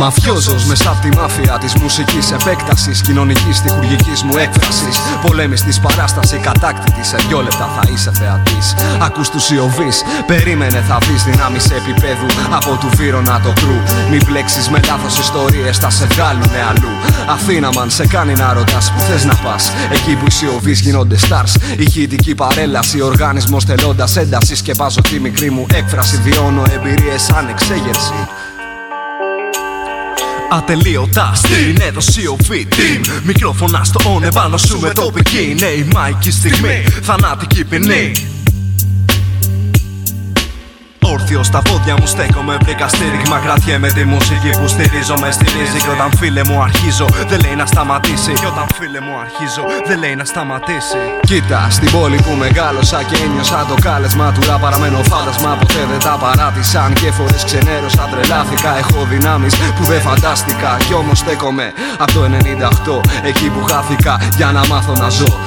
Μαφιόζος μέσα από τη μάφια της μουσικής επέκτασης. Κοινωνικής τυχουργική μου έκφρασης. Πολέμη της παράστασης κατάκτητη. Σε δυο λεπτά θα είσαι θεατής. Ακούς τους Ιωβή, περίμενε θα δει δυνάμεις επίπεδου. Από του βύρονα το κρού. Μην μπλέξεις με λάθος ιστορίες, θα σε βγάλουνε αλλού. Αθήνα μαν σε κάνει να ρωτάς που θες να πας. Εκεί που οι Ιωβείς γίνονται stars. Ηχητική παρέλαση, οργανισμό τελώντας έντασης. Και βάζω τη μικρή μου έκφραση. Βιώνω εμπειρίες σαν εξέγερση. Ατελείωτα. Στην είναι το COV Team Μικρόφωνα στο on επάνω σου με τοπική. Ναι η μαϊκή στιγμή Θανάτικη ποινή Όρθιο στα πόδια μου στέκομαι, βρήκα στήριγμα. Κρατιέμαι τη μουσική που στηρίζω, με στηρίζει. Και όταν φίλε μου αρχίζω, δεν λέει να σταματήσει. Και όταν φίλε μου αρχίζω, δεν λέει να σταματήσει. Κοίτα, στην πόλη που μεγάλωσα και ένιωσα το κάλεσμα του ρα παραμένω φάντασμα. Ποτέ δεν τα παράτησαν και φορές ξενέρωσα, τρελάθηκα. Έχω δυνάμεις που δεν φαντάστηκα. Κι όμως στέκομαι από το 98, εκεί που χάθηκα για να μάθω να ζω.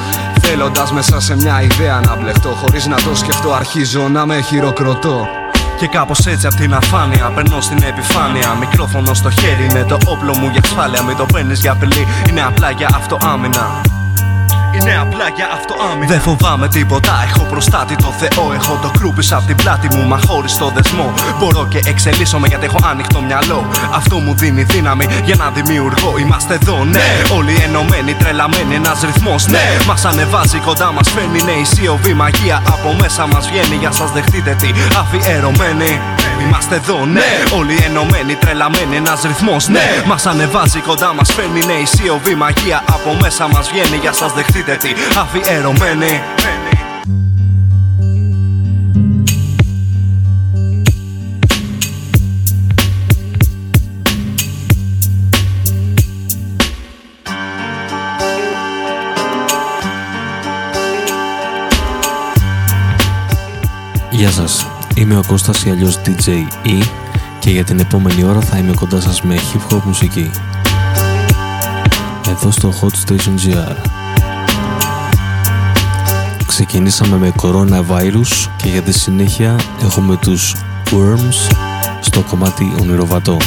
Θέλοντας μέσα σε μια ιδέα να μπλεχτώ, χωρίς να το σκεφτώ, αρχίζω να με χειροκροτώ. Και κάπως έτσι από την αφάνεια περνώ στην επιφάνεια. Μικρόφωνο στο χέρι είναι το όπλο μου για ασφάλεια. Μην το παίρνεις για απειλή, είναι απλά για αυτοάμυνα. Είναι απλά για αυτό άμυνα. Δεν φοβάμαι τίποτα. Έχω προστάτη το Θεό. Έχω το κρούπι απ' την πλάτη μου. Μα χωρίς το δεσμό. Μπορώ και εξελίσσομαι γιατί έχω άνοιχτο μυαλό. Αυτό μου δίνει δύναμη για να δημιουργώ. Είμαστε εδώ, ναι. Όλοι ενωμένοι, τρελαμένοι. Ένας ρυθμός, ναι. Μας ανεβάζει κοντά μας φέρνει. Ναι, η σιωπή μαγεία από μέσα μας βγαίνει. Για σας δεχτείτε τι αφιερωμένοι. Είμαστε εδώ, ναι. Όλοι ενωμένοι, τρελαμένοι, ένας ρυθμός, ναι. Μας ανεβάζει κοντά μας φέρνει, ναι. Η COV μαγεία από μέσα μας βγαίνει. Για σας δεχτείτε τι αφιερωμένοι. Γεια σας, είμαι ο Κώστας ή αλλιώς DJ E και για την επόμενη ώρα θα είμαι κοντά σας με hip hop μουσική. Εδώ στο Hot Station GR. Ξεκινήσαμε με Coronavirus και για τη συνέχεια έχουμε τους Worms στο κομμάτι Ονειροβατό.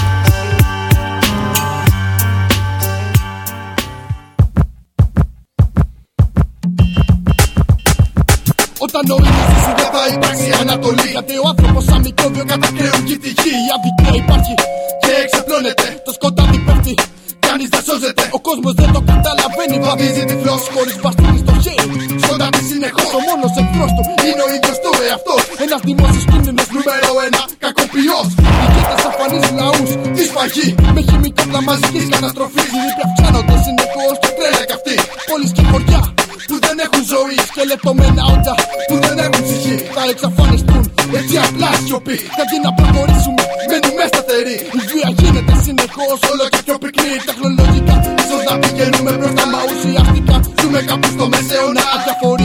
Όταν ο ήλιος σου δεν θα υπάρξει Ανατολή. Γιατί ο άνθρωπος σαν μικρόβιο κατακρέουν και τη γη Η αδικία υπάρχει και εξαπλώνεται. Το σκοτάδι πέφτει Κανείς δεν σώζεται. Ο κόσμος δεν το καταλαβαίνει Βαδίζει τυφλός χωρίς μπαστούνι Ο μόνος εχθρός του. Είναι ο ίδιος του εαυτός Ένας δημόσιος κίνδυνος. Νούμερο ένα Κακοποιός. Οι κοίτας αφανίζουν λαούς Της σφαγή Με χημικά όπλα μαζικής καταστροφής Οι ρήπια αυξάνονται συνεχώς και τρέλα καυτή Πόλεις και χωριά που δεν έχουν ζωή. Σκελετωμένα όντα που δεν έχουν ψυχή. Θα εξαφανιστούν έτσι απλά σιωπή. Και αντί να προχωρήσουμε μένουμε σταθεροί Η βία γίνεται συνεχώς όλο και πιο πυκνή. Τεχνολογικά ίσως να πηγαίνουμε μπροστά Μα ουσιαστικά ζούμε κάπου στο μεσαίωνα. Αδιαφορία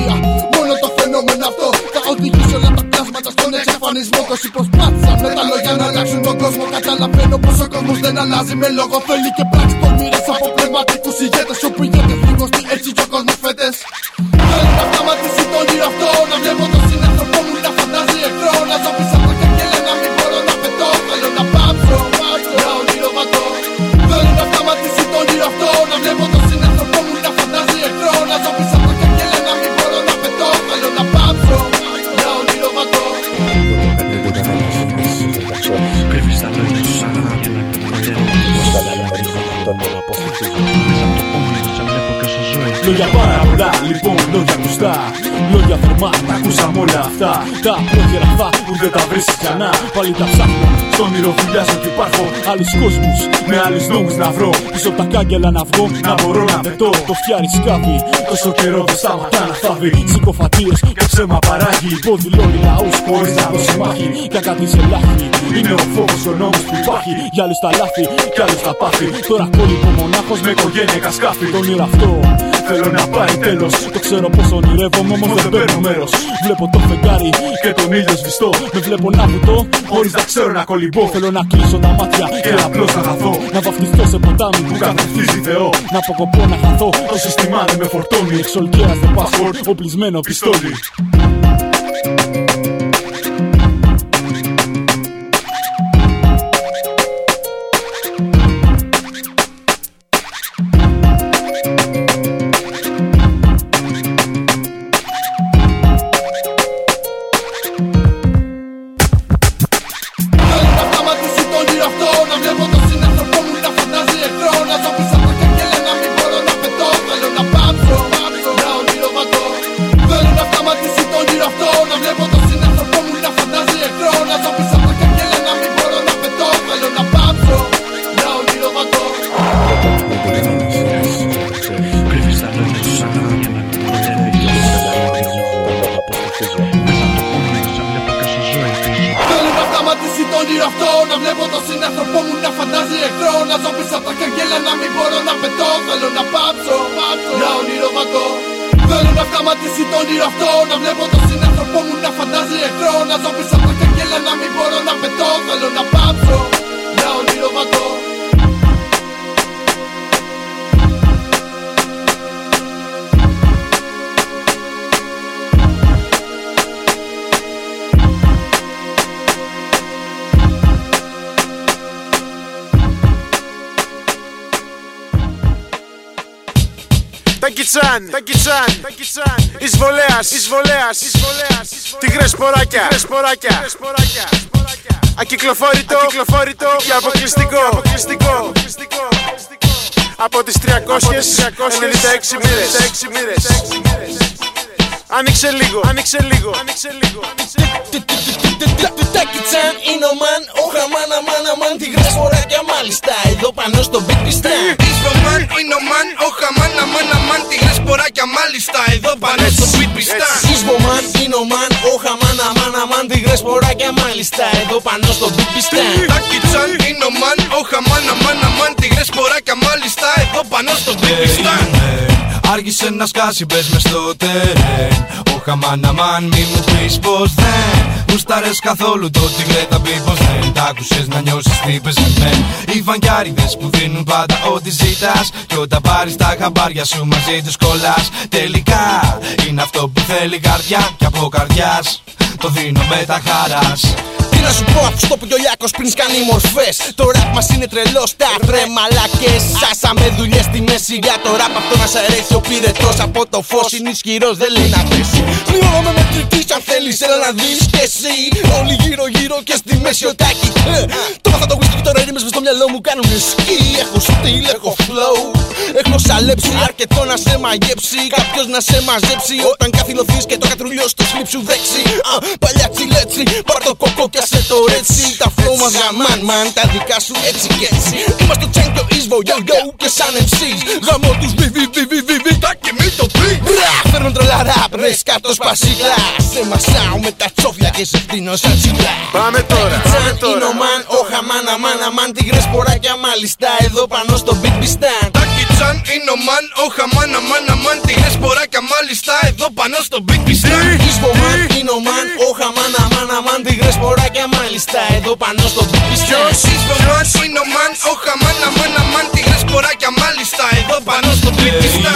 στον εξαφανισμό Όσοι προσπάθησαν με τα λόγια να αλλάξουν τον κόσμο. Καταλαβαίνω πως ο κόσμος δεν αλλάζει με λόγο. Θέλει και πράξη τολμήρες από όλα αυτά. Τα πρόχειρα θα που δεν τα βρεις ξανά. Πάλι τα ψάχνω, στον όνειρο φυλιάζω και υπάρχω. Άλλους κόσμους με άλλους νόμους να βρω. Πίσω από τα κάγκελα να βγω, να μπορώ να πετώ. Το φτιάρι σκάβει, τόσο καιρό δεν σταματά να θάβει. Συκοφατίε και ψέμα παράγει. Υποδηλώνει λαούς χωρίς να δώσει μάχη. Για κάτι σε λάθη, είναι ο φόβος ο νόμος που υπάρχει. Για άλλους τα λάθη, κι άλλους τα πάθη. Τώρα κόλλημα μονάχος με οικογένεια κασκάφη. Το όνειρο αυτό θέλω να πάει τέλος. Το ξέρω πως ονειρεύομαι, όμως δεν παίρνω μέρος. Βλέπω το φεγγάρι και τον ήλιο σβηστό. Με βλέπω να βουτώ, χωρίς να ξέρω να κολυμπώ. Θέλω να κλείσω τα μάτια και απλώς να χαθώ. Να βαφτιστώ σε ποτάμι που κατευθύνει Θεό. Να αποκοπώ να χαθώ, το σύστημά δεν με φορτώνει. Εξολκαία στο password, οπλισμένο πιστόλι. Σποράκια, σποράκια, Ακυκλοφόρητο, ακυκλοφόρητο. Και αποκλειστικό, αποκλειστικό. Από τις 396 μοίρες. Άνοιξε λίγο, άνοιξε λίγο, άνοιξε λίγο. Τάκιτσαν είναι ο μαν, ο χαμάν, αμάν, αμάν Τιγρές φοράκια μάλιστα, εδώ πάνω στο beat πιστάν Ισβομάν είναι ο μαν, ο χαμάν, αμάν, αμάν Τιγρές φοράκια μάλιστα, εδώ πάνω στο beat πιστάν Ισβομάν είναι ο μαν, ο χαμάν, αμάν, αμάν Τιγρές φοράκια μάλιστα, εδώ πάνω στο beat πιστάν Τάκιτσαν είναι ο μαν, ο χαμάν, αμάν, αμάν Τιγρές φοράκια μάλιστα, εδώ πάνω στο beat πιστάν Άργησε να σκάσει, μπες μες στο τερέν Ο χαμάναμαν μη μου πεις πως δεν. Γουστάρες καθόλου το τίγρε θα πει πως δεν. Τ' άκουσες να νιώσεις τι πες μεν. Οι φανκιάριδες που δίνουν πάντα ό,τι ζητάς. Κι όταν πάρεις τα χαμπάρια σου μαζί τους κολλάς. Τελικά είναι αυτό που θέλει καρδιά Κι από καρδιάς το δίνω με τα χαράς. Τι να σου πω, ακουστό που κι ο Λιάκος πριν κάνει μορφές. Το ραπ μας είναι τρελός, τα βρε μαλακές Σάσαμε δουλειές στη μέση για το ραπ αυτό να σ' αρέσει. Ο πυρετός από το φως είναι ισχυρός, δεν λέει να πέσει. Πνίγω με μετρητής αν θέλεις, έλα να δεις και εσύ. Όλοι γύρω γύρω και στη μέση ο τάκι ε, Το μάθα το whisky και τώρα ρίμες μες στο μυαλό μου κάνουν σκι. Έχω στυλ, έχω flow. Έχω σαλέψει αρκετό να σε μαγέψει. Κάποιος να σε μαζέψει όταν καθυλωθείς και το κατρουλιό στο σλίπ σου δέξει Παλιά τσιλέτσι, πάρ' το κοκό και σε το ρέτσι. Τα flow μας γαμάν μαν, τα δικά σου έτσι και έτσι. Είμαστε το τσέγκιο Ισβο, yo yo και σαν MCs Γαμώ τους βι βι βι βι βι βι Τα και μη το πει. Μπρα, φέρνω τρελά ραπ, ρε σκάτω σπασίλα. Σε μασάω με τα τσόφια και σε φτύνω σαν τσιλά Πάμε τώρα, πάμε Σαν είναι ο τώρα. μαν, ο χαμάν, αμάν, αμάν. Τίγρες ποράκια μάλιστα, εδώ πάνω στο beat πιστάν Τάκιτσαν είναι ο μαν, ο χαμάν, αμάν, αμάν. Τιγρές σποράκια μάλιστα, εδώ πάνω στο beat πιστάν Ισβομάν, είναι ο μαν, Όχα μάνα μάνα μάν πηγρές μωράκια μάλιστα Εδώ πάνω στο τούπις Ποιος είσαι ο μαν είναι ο μαν Όχα μάνα μάνα μάν πηγρές μωράκια μάλιστα Εδώ πάνω στο πλήπιστα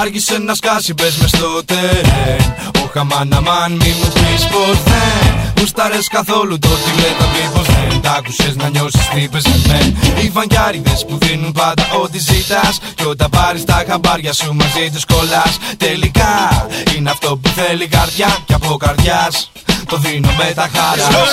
Άργησε να σκάσει, μπες μες στο τερέν. Ο χαμάναμαν μη μου πεις πως δεν. Γουστάρες καθόλου το τίγρε θα πει πως δεν. Τ' άκουσες να νιώσεις τι πες μεν. Οι φανκιάριδες που δίνουν πάντα ό,τι ζητάς. Κι όταν πάρεις τα χαμπάρια σου μαζί τους κολλάς. Τελικά είναι αυτό που θέλει η καρδιά. Κι από καρδιάς το δίνω με τα χαράς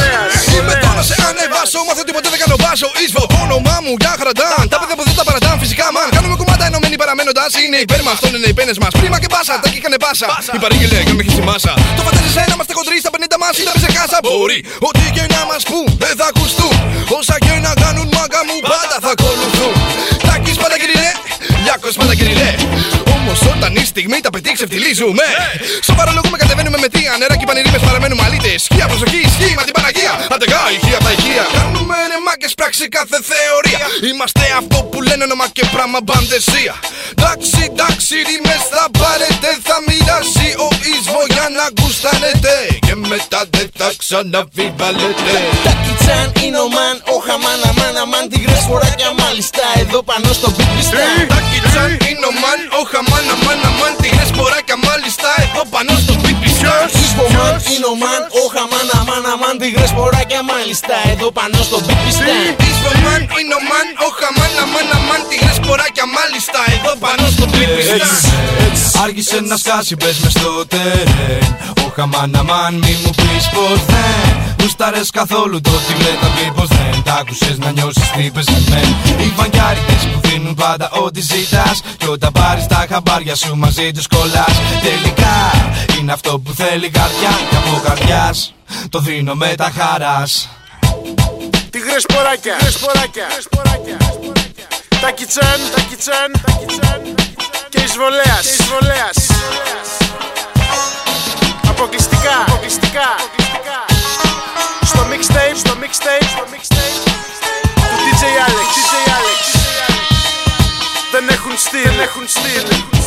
Είμαι εδώ να σε ανεβάσω, μάθε τίποτε δεν κάνω μπάσο Ίσβο, όνομά μου για χαραντάν. Τα παιδιά που δεν τα παρατάν φυσικά μαν. Κάνουμε κομμάτα ενωμένοι παραμένοντας. Είναι υπέρ μας, τον είναι οι πένες μας. Πρίμα και μπάσα, τα κήκανε πάσα. Η παρήγγελε και με έχει στη μάσα Το φαντάζεσαι να είμαστε κοντροί στα 50 μας Ήταν σε κάσα μπορεί Ό,τι και να μας πούν δεν θα ακουστούν. Όσα και να κάνουν μάγκα μου πάντα θα ακολουθούν. Τάκης πάντα κυριλέ, Λιάκος πάντα κυριλέ Όμως όταν η στιγμή τα πετύχει ξεφτιλίζουμε Σοβαρολογούμε κατεβαίνουμε με τρία νερά και πανηρήμες παραμένουμε αλήτες Σκία προσοχή, ισχύει με την Παναγία. Αντεγά, ηχεία από τα ηχεία. Κάνουμε ρε μάκες πράξη κάθε θεωρία. Είμαστε αυτό που λένε όνομα και πράγμα μπαντεσία. Εντάξει, εντάξει, ρήμες θα πάρετε Θα μοιράσει ο Ισβο για να γουστάνετε. Και μετά δεν θα ξαναβιβαλετε Τάκιτσαν είναι ο μαν, ο χαμάν, αμάν, αμάν Τίγρες ποράκια μάλιστα, εδώ πάνω στο beat πιστάν Τάκιτσαν είναι ο μαν, ο χαμάν, αμάν, αμάν Τίγρες ποράκια μάλιστα εδώ πάνω στο beat πιστάν Ισβομάν, είναι ο μαν, ο χαμάν, αμάν, αμάν Τίγρες ποράκια μάλιστα, εδώ πάνω στο beat στο μαν, είναι ο μαν, ο χαμάν, αμάν, αμάν Τη σποράκια μάλιστα, εδώ πάνω στο πλήπι Άργησε να σκάσει, μπες μες στο τερέν Ο χαμάν, αμάν, μη μου πεις πως δεν. Γουστάρες καθόλου το τι τα πει δεν. Τ' άκουσες να νιώσεις τι είπες μεν. Οι βαγκιάρικες που δίνουν πάντα ό,τι ζητάς. Κι όταν πάρεις τα χαμπάρια σου μαζί τους κολλάς. Τελικά είναι αυτό που θέλει καρδιά. Και από καρδιάς το δίνω με τα χαράς. Τίγρες ποράκια, ποράκια, Τα κιτσάν, τα κιτσάν, και εισβολέας, και εισβολέας. Αποκλειστικά, αποκλειστικά, στο mixtape, στο mixtape, στο mixtape του DJ Alex, DJ Alex. Δεν έχουν στυλ, δεν έχουν στυλ.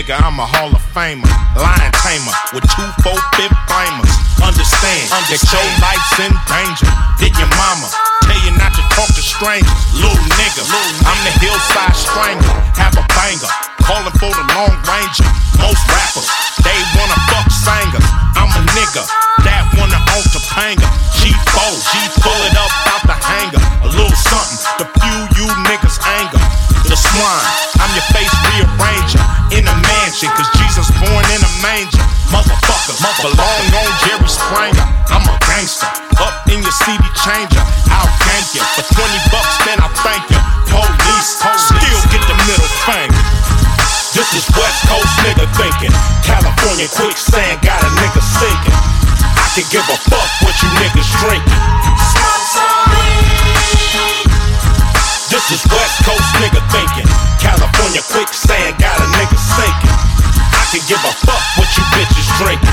Nigga, I'm a Hall of Famer. Lion tamer with two, four, fifth flamers. Understand, Understand. that your life's in danger. Did your mama tell you not to talk to strangers? Little nigga, I'm the hillside strangler. Have a banger, calling for the long ranger. Most rappers, they wanna fuck singers. I'm a nigga that wanna own Topanga. G4, G pull it up out the hanger. A little something to fuel you niggas' anger. The swine, I'm your face rearranger. In a mansion, cause Jesus born in a manger. Motherfucker, belong on Jerry Springer. I'm a gangster, up in your CD changer. I'll gank you for 20 bucks, then I thank you. Police, still get the middle finger. This is West Coast nigga thinking. California quicksand got a nigga sinking. I can give a fuck what you niggas drinking. This is West Coast nigga thinking. California quicksand got a nigga sinking. I can give a fuck what you bitches drinking.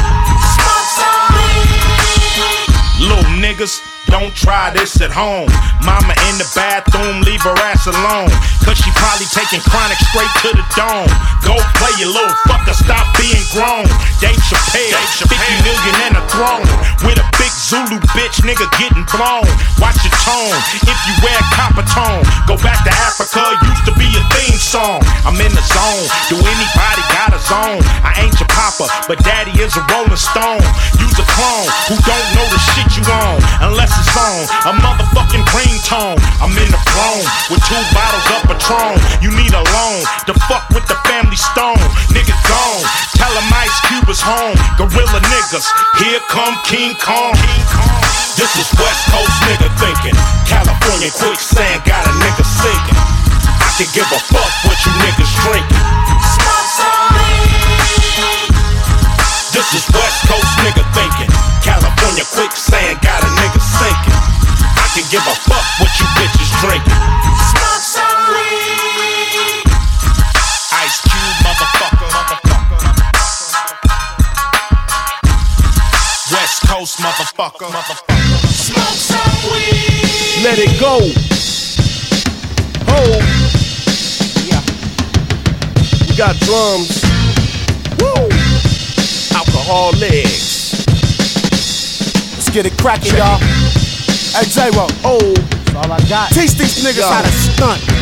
Little niggas. Don't try this at home. Mama in the bathroom, leave her ass alone. Cause she probably taking chronic straight to the dome. Go play your little fucker, stop being grown. Dave Chappelle, Dave Chappelle. 50 million and a throne. With a big Zulu bitch, nigga getting blown. Watch your tone, if you wear copper tone. Go back to Africa, used to be a theme song. I'm in the zone, do anybody got a zone? I ain't your papa, but daddy is a rolling stone. Use a clone who don't know the shit you on. Unless it's on a motherfucking green tone. I'm in the throne with two bottles of Patron. You need a loan to fuck with the family stone. Nigga gone. Tell him Ice Cube is home. Gorilla niggas. Here come King Kong. This is West Coast nigga thinking. California quicksand got a nigga sinking. I can give a fuck what you niggas drinking. This is West Coast nigga thinking. California quicksand got a nigga sinking. I can give a fuck what you bitches drinking. Smoke some weed. Ice Cube, motherfucker. Coast, motherfucker. motherfucker. Smoke some weed. Let it go. Oh. Yeah. We got drums. Woo. Alkaholiks. Let's get it cracking, y'all. Hey, J-Ro. Oh. That's all I got. Teach these niggas Yo. how to stunt.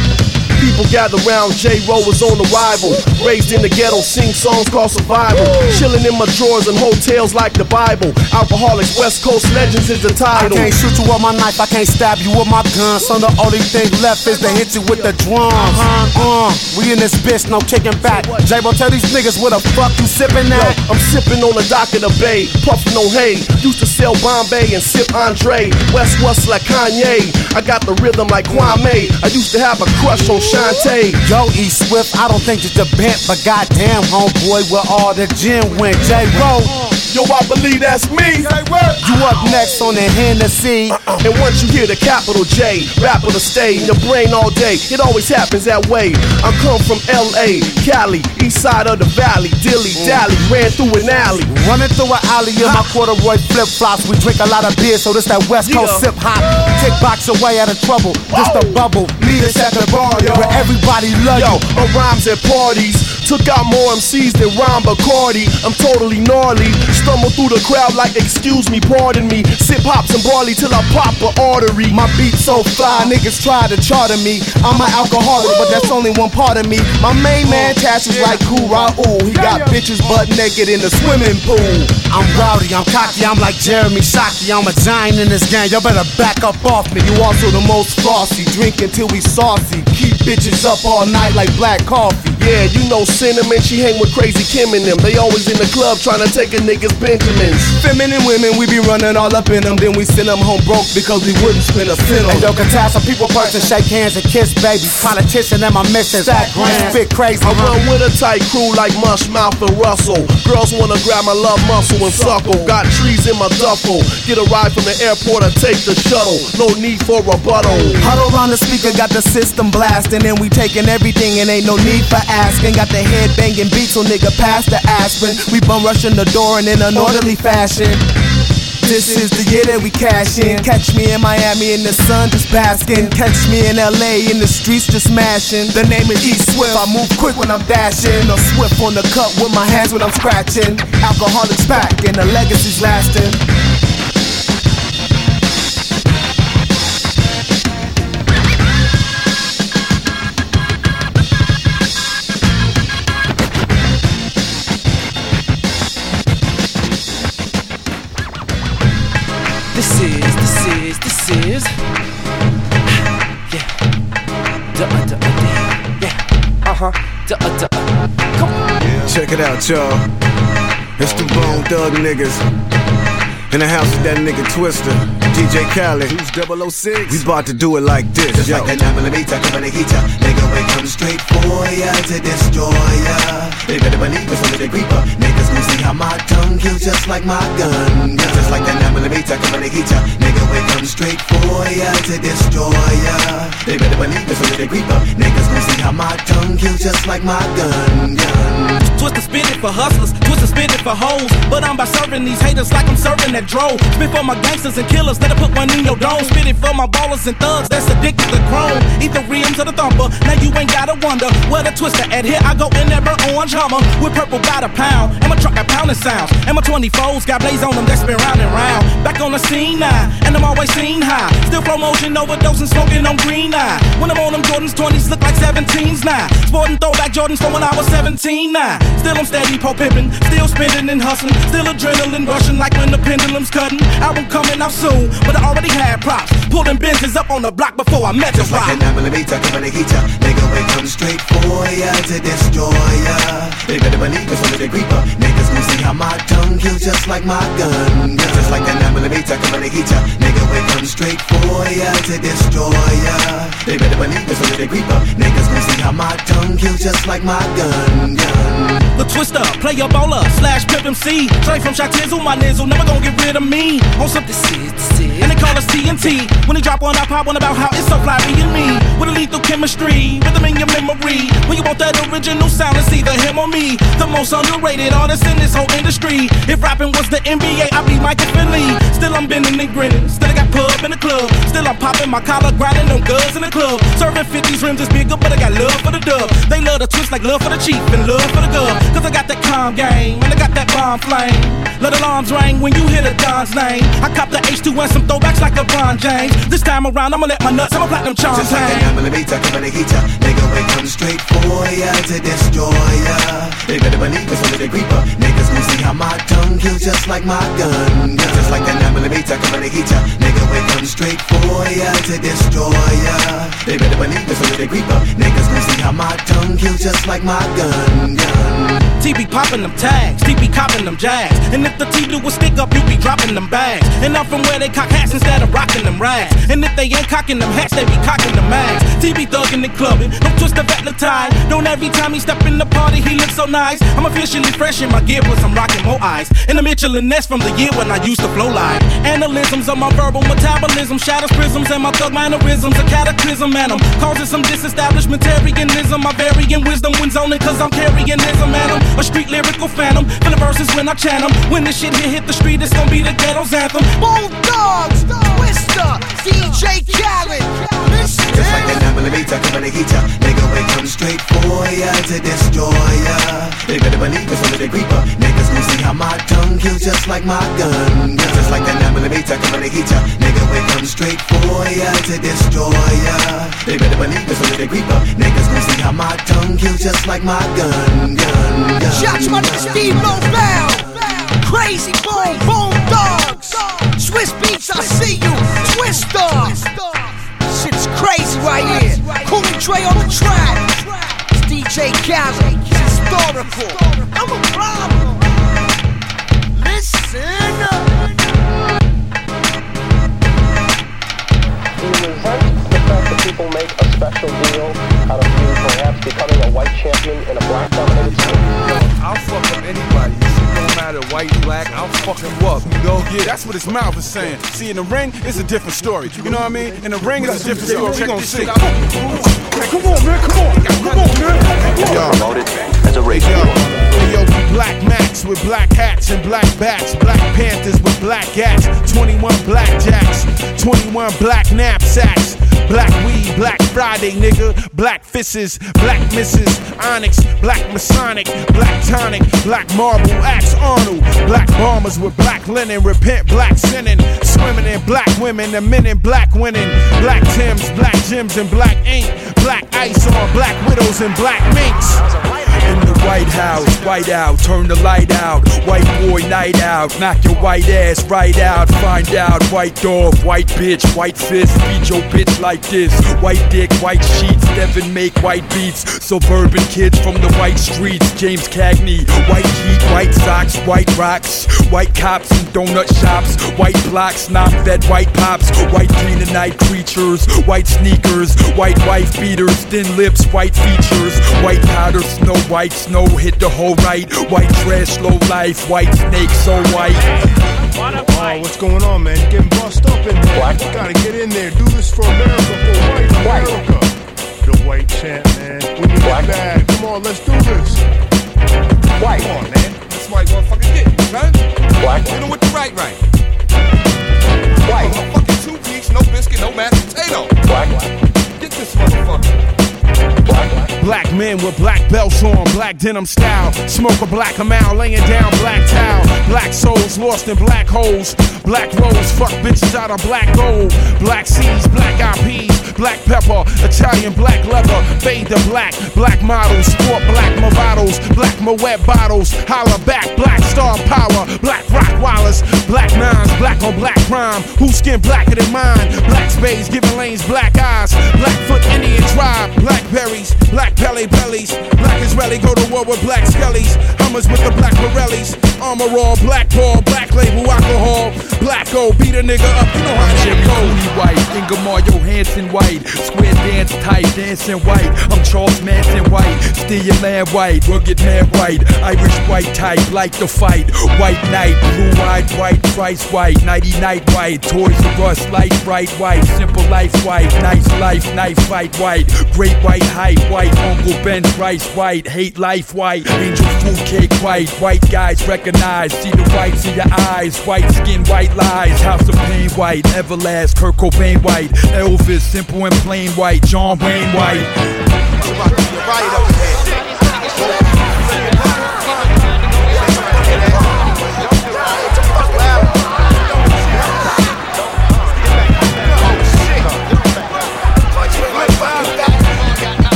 People gather round, J-Ro was on arrival. Raised in the ghetto, sing songs called survival. Chilling in my drawers and hotels like the Bible. Alcoholics, West Coast legends is the title. I can't shoot you with my knife, I can't stab you with my gun. So the only thing left is to hit you with the drums. Uh, we in this bitch, no kicking back. J-Bo, tell these niggas what the fuck you sipping Yo, at. I'm sipping on the dock of the bay, puffing on hay. Used to sell Bombay and sip Andre. West West like Kanye. I got the rhythm like Kwame. I used to have a crush on Shantae. Yo, E Swift, I don't think that you're bent, but goddamn, homeboy, where all the gin went. J-Ro, Yo, I believe that's me. you up next on the Hennessy. Uh-uh. And once you hear the capital J, rap will stay in your brain all day. It always happens that way. I come from LA, Cali, east side of the valley, dilly dally, mm. ran through an alley. Running through an alley in my corduroy flip flops. We drink a lot of beer, so this that West Coast Yeah. sip hop. Kickbox away out of trouble. This the bubble. Meet us at the bar, yo. where everybody love Yo, you. rhymes at parties took out more MCs than Ron Bacardi. I'm totally gnarly. Stumble through the crowd like, excuse me, pardon me. Sip hops and barley till I pop a artery. My beat so fly, niggas try to charter me. I'm an alcoholic, but that's only one part of me. My main man Tash is like Cool Raul. He got bitches butt naked in the swimming pool. I'm rowdy, I'm cocky, I'm like Jeremy Shockey. I'm a giant in this game. Y'all better back up off me. You also the most flossy. Drink until we saucy. Keep bitches up all night like black coffee. Yeah, you know Cinnamon, she hang with Crazy Kim and them. They always in the club trying to take a nigga's Benjamins. Feminine women, we be running all up in them. Then we send them home broke because we wouldn't spend a cent on them. Yo, Some people person shake hands and kiss babies. Politician and my missus. Instagram. Spit crazy. I run with a tight crew like Mushmouth and Russell. Girls wanna grab my love muscle and suckle. Got trees in my duffel. Get a ride from the airport or take the shuttle. No need for rebuttal. Huddle on the speaker, got the system blasting, and we taking everything, and ain't no need for asking. Got the head banging beats, so nigga, pass the aspirin. We bum rushing the door and in an orderly fashion. This is the year that we cash in. Catch me in Miami in the sun, just basking. Catch me in LA in the streets, just smashing. The name is E Swift. I move quick when I'm dashing. Or swift on the cut with my hands when I'm scratching. Alcoholics back, and the legacy's lasting. This is, this is, this is. Yeah. Duh, duh, yeah. Uh huh. Duh, duh. Come on. Check it out, y'all. It's the Bone Thug niggas. In the house with that nigga Twista, DJ Khaled. Who's 006? We about to do it like this, Just yo. like that 9 millimeter, come and heat ya. Nigga, we come straight for ya to destroy ya. They better believe it's only the creeper. Niggas gon' see how my tongue kills just like my gun. gun. Just like that 9 millimeter, come and heat ya. Nigga, we come straight for ya to destroy ya. They better believe it's only the creeper. Niggas gon' see how my tongue kills just like my gun. gun. Twist the spit it for hustlers, for hoes. But I'm by serving these haters like I'm serving that dro. Spit for my gangsters and killers that'll put one in your dome. Spit it for my ballers and thugs that's addicted to chrome. Eat the rims of the thumper, now you ain't gotta wonder where the Twista at. Here I go in that burnt orange hummer with purple by the pound. And my truck got pounding sounds. And my 24s got blaze on them that spin round and round. Back on the scene now, and I'm always seen high. Still promotion, overdosing, smoking on green eye. When I'm on them Jordans, 20s look like 17s now. Sporting throwback Jordans from when I was 17 now. Still I'm steady po pimping, still spinning and hustling, still adrenaline rushing like when the pendulum's cutting. Album coming out soon, but I already had props. Pulling Benzes up on the block before I met the Just like rock. that 9 millimeter, and heat ya. Nigga, we come straight for ya to destroy ya. They better believe it's only the creeper. Niggas gon' see how my tongue kills just like my gun. gun. Just like 9 millimeter, and heat ya. Nigga, we come straight for ya to destroy ya. They better believe it's only the creeper. Niggas gon' see how my tongue kills just like my gun. gun. The Twista, play a bowler, slash pimp MC. Straight from shot tizzle, my nizzle, never gonna get rid of me. On some this is. And they call us TNT. When they drop one, I pop one about how it's so fly being me. With a lethal chemistry, rhythm in your memory. When you want that original sound, it's either him or me. The most underrated artist in this whole industry. If rapping was the NBA, I'd be Michael Finley. Still I'm bending and grinning. Still I got pub in the club. Still I'm popping my collar, grinding them guns in the club. Serving 50s rims is bigger, but I got love for the dub. They love the twist like love for the chief and love for the gov. Cause I got that calm game and I got that bomb flame. Let alarms ring when you hear the Don's name. I cop the H2 and some throwbacks like LeBron James. This time around, I'ma let my nuts, I'ma platinum charms Just like hang. that millimeter, come and heat ya Nigga, we come straight for ya to destroy ya They better believe it's only the creeper Niggas gon' see how my tongue kills just like my gun Just like that 9 millimeter, come and heat ya Nigga, we come straight for ya to destroy ya They better believe it's only the creeper Niggas gon' see how my tongue kills just like my gun, gun TB popping them tags, TB copping them jags. And if the T do a stick up, you be dropping them bags. And I'm from where they cock hats instead of rocking them rags. And if they ain't cocking them hats, they be cocking them mags. TB thugging and clubbing, don't twist the vet tie. Don't every time he step in the party, he looks so nice. I'm officially fresh in my gear, plus I'm rocking more eyes. In the Michelin nest from the year when I used to flow live. Analysms of my verbal metabolism, shadows, prisms, and my thug mannerisms. A cataclysm, and I'm causing some disestablishmentarianism. My varying wisdom when zoning, cause I'm carrying and I'm a street lyrical phantom. The verses when I chant. When this shit hit, hit the street, it's gonna be the ghetto's anthem. Bulldogs, Twista, DJ Khaled. Listen. Just like that 9 millimeter, come and heat ya Nigga, we come straight for ya to destroy ya They better believe it's only the creeper Niggas gon' see how my tongue kills just like my gun Just like that 9 millimeter, come and heat ya Nigga, we come straight for ya to destroy ya They better believe it's only the creeper Niggas gon' see how my tongue kills just like my gun, gun, gun Shout to my nigga Steve Lobel. Crazy Boom, Boom Dogs. Swizz Beatz, I see you. Twista. Shit's crazy right here. Cool Dre on the track. It's DJ Khaled. It's historical. I'm a problem. Listen. Do people make a special deal out of you perhaps becoming a white champion in a black dominated sport? I'll fuck up anybody. It don't matter white, black. I'll fuck you up. You know, yeah, that's what his mouth is saying. See, in the ring, it's a different story. You know what I mean? In the ring, it's a different story. We gonna see. Come on, man. Come on. Come on, man. Promoted as a radio. Yo, we black Max with black hats and black bats, black Panthers with black gats, 21 black jacks, 21 black knapsacks, black weed, black Friday, nigga, black fisses, black misses, onyx, black masonic, black tonic, black marble, axe Arnold, black bombers with black linen, repent, black sinning, swimming in black women, the men in black winning, black Tims, black Jims, and black ink, black ice on black widows and black minks. In White House, white out, turn the light out. White boy night out, knock your white ass right out. Find out, white dog, white bitch, white fist. Beat your bitch like this. White dick, white sheets, Devin make white beats. Suburban kids from the white streets. James Cagney, white heat, white socks, white rocks. White cops and donut shops. White blocks, not that white pops. White green and night creatures, white sneakers, white wife beaters, thin lips, white features. White powder, snow white, snow hit the whole right. White trash, low life, white snake, so white. Oh, what's going on, man? You're getting bust up in there. You gotta get in there. Do this for America, for white America. The white champ, man. We need it bad. Come on, let's do this. White. Come on, man. This white motherfucker get you, son. Black. Hit him with the right, right. White. Fucking two piece, no biscuit, no mashed potato. White. Get this motherfucker. Black men with black belts on, black denim style. Smoke a black amount, laying down black towel. Black souls lost in black holes. Black rose, fuck bitches out of black gold. Black seeds, black IPs, black pepper, Italian black leather. Fade to black, black models, sport black Movados, black Moet bottles. Holla back, black star power, crime. Who skin blacker than mine? Black spades giving lanes black eyes. Blackfoot Indian tribe, blackberries, black belly bellies. Black Israeli go to war with black skellies. Hummers with the black Pirellis. Armor all, black ball, black label alcohol. Black go. Beat a nigga up, you know how shit go. white, Ingemar Johansson white. Square dance tight, dancing white. I'm Charles Manson white. Steal your man white, rugged man white. Irish white type, like the fight. White knight. blue eyed white, price white. Nighty night white. Toys R Us, light bright white. Simple life white. Nice life, knife fight white. Great white height white. Uncle Ben Rice white. Hate life white. Angel food cake white. White guys recognize. See the whites in your eyes. White skin, white lies. House of pain white. Everlast, Kurt Cobain white. Elvis, simple and plain white. John Wayne white. Right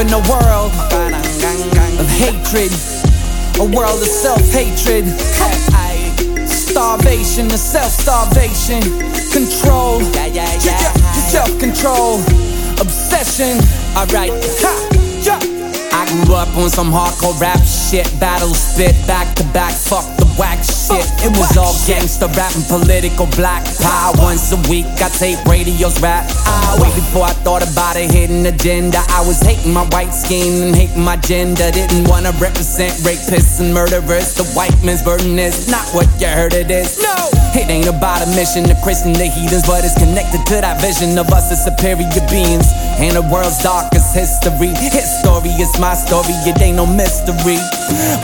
in a world of hatred, a world of self hatred. Starvation, the self starvation, control, self control, obsession. Alright. I grew up on some hardcore rap shit, battle spit, back to back, fuck whack shit. It was all gangster rap and political black power. Once a week, I tape radios rap. I way before I thought about a hidden agenda. I was hating my white skin and hating my gender. Didn't wanna represent rapists and murderers. The white man's burden is not what you heard it is. No, it ain't about a mission to christen the heathens, but it's connected to that vision of us as superior beings. And the world's darkest history. His story is my story, it ain't no mystery.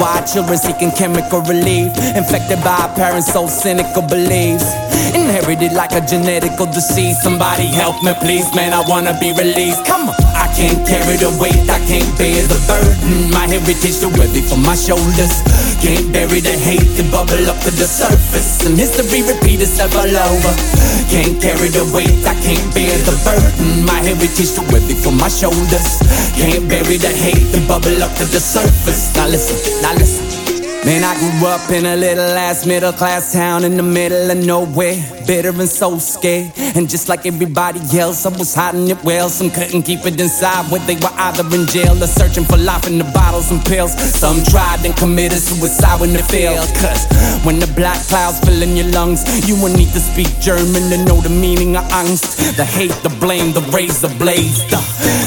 Why children seeking chemical relief, infected by parents so cynical beliefs. Inherited like a genetical disease. Somebody help me, please, man. I wanna be released. Come on, I can't carry the weight, I can't bear the burden. My heritage too heavy for my shoulders. Can't bury the hate that bubble up to the surface. And history repeat itself all over. Can't carry the weight, I can't bear the burden. My heritage too heavy for my shoulders. Can't bury the hate that bubble up to the surface. Now listen, now listen. Man, I grew up in a little ass middle class town in the middle of nowhere. Bitter and so scared. And just like everybody else, I was hiding it well. Some couldn't keep it inside when they were either in jail or searching for life in the bottles and pills. Some tried and committed suicide when it failed. Cause when the black clouds fill in your lungs, you will need to speak German to know the meaning of angst. The hate, the blame, the razor blades. The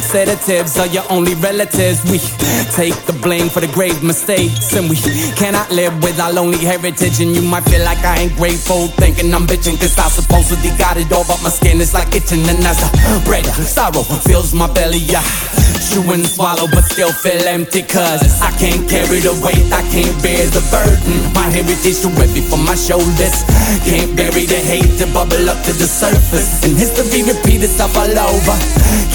sedatives are your only relatives. We take the blame for the grave mistakes. And we cannot live with our lonely heritage. And you might feel like I ain't grateful, thinking I'm bitching. Cause I supposedly got it all, but my skin is like itching. And as the bread, sorrow fills my belly, I chew and swallow, but still feel empty. Cause I can't carry the weight, I can't bear the burden. My heritage too heavy for my shoulders. Can't bury the hate to bubble up to the surface. And history repeat itself all over.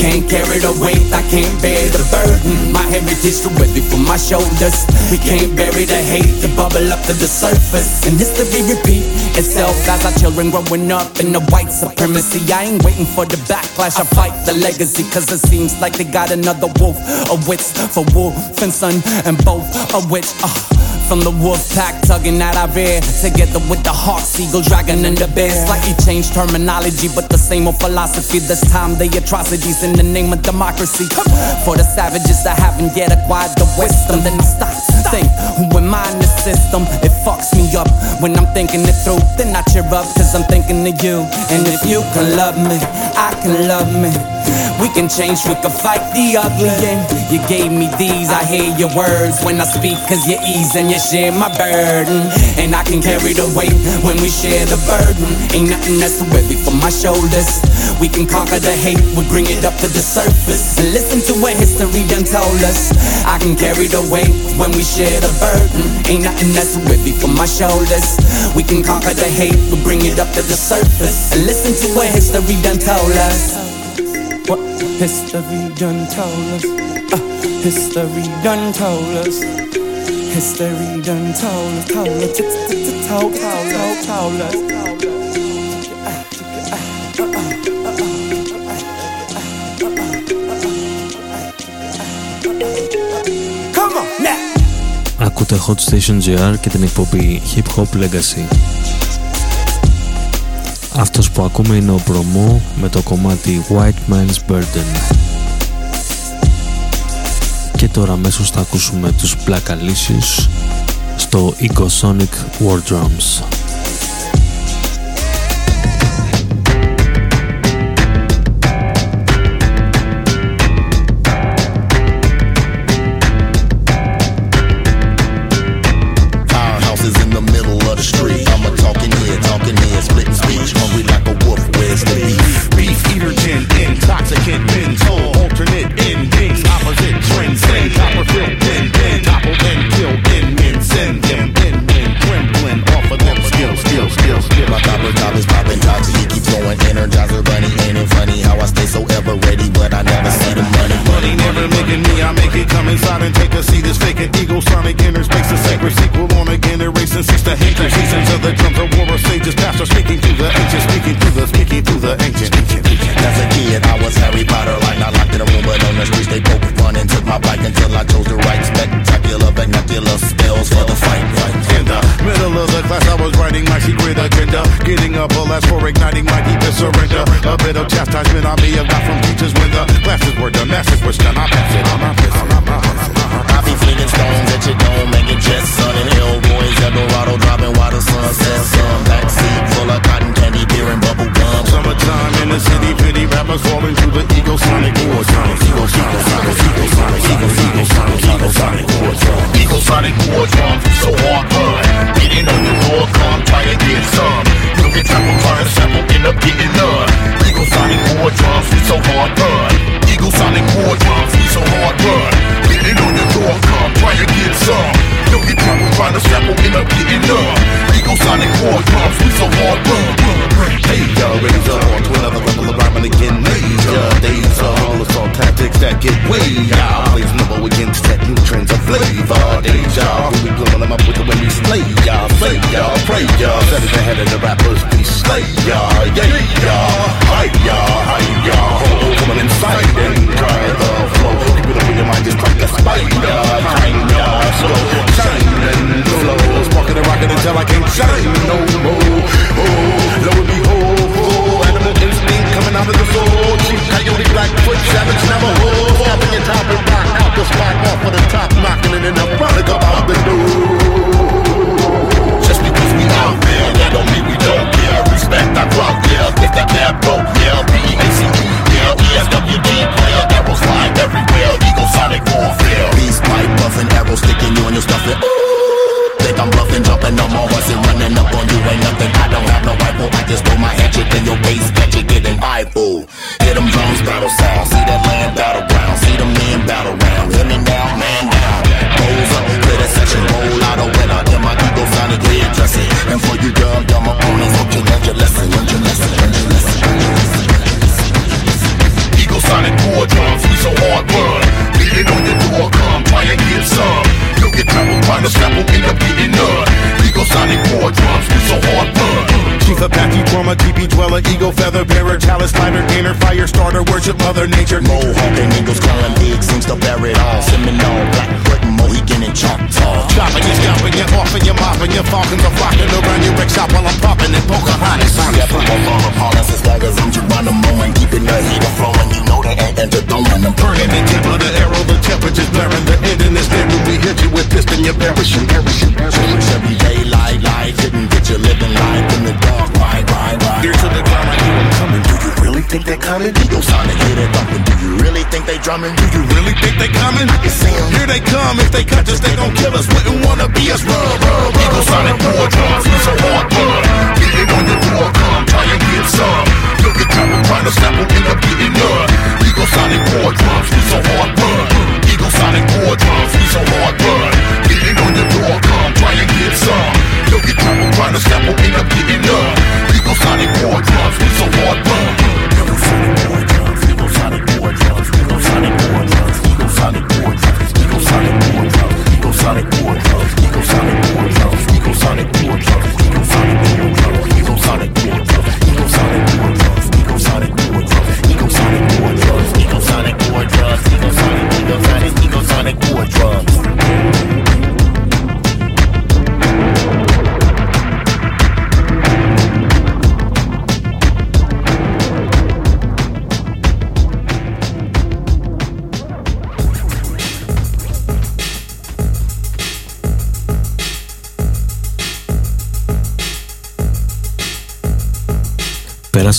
Can't carry the weight, I can't bear the burden. My heritage too heavy for my shoulders. We can't bury the hate to bubble up to the surface. And history repeat itself as our children growing up in the white supremacy. I ain't waiting for the backlash, I fight the legacy. Cause it seems like they got another wolf, a wits for wolf and son, and both a witch. Uh. From the wolf pack tugging at our rear. Together with the hawk, seagull, dragon, and the bear. Slightly changed terminology, but the same old philosophy. This time the atrocities in the name of democracy. For the savages that haven't yet acquired the wisdom Then stop, think, who am I in the system? It fucks me up. When I'm thinking it through Then I cheer up cause I'm thinking of you. And if you can love me, I can love me we can change, we can fight the ugly. And you gave me these, I hear your words when I speak, cause you ease and you share my burden. And I can carry the weight when we share the burden. Ain't nothing that's too heavy for my shoulders. We can conquer the hate, we bring it up to the surface. And listen to what history done told us. I can carry the weight when we share the burden. Ain't nothing that's too heavy for my shoulders. We can conquer the hate, we bring it up to the surface. And listen to what history done told us. What history done told us. Uh, history done told us. History done told us, told us, told, told, told, told us. Ακούτε Hot Station GR και την εκπομπή Hip Hop Legacy. Αυτός που ακούμε είναι ο Προμό με το κομμάτι White Man's Burden. Και τώρα αμέσως θα ακούσουμε τους Black Alicious στο Ecosonic War Drums. Sonic drums, Sonic war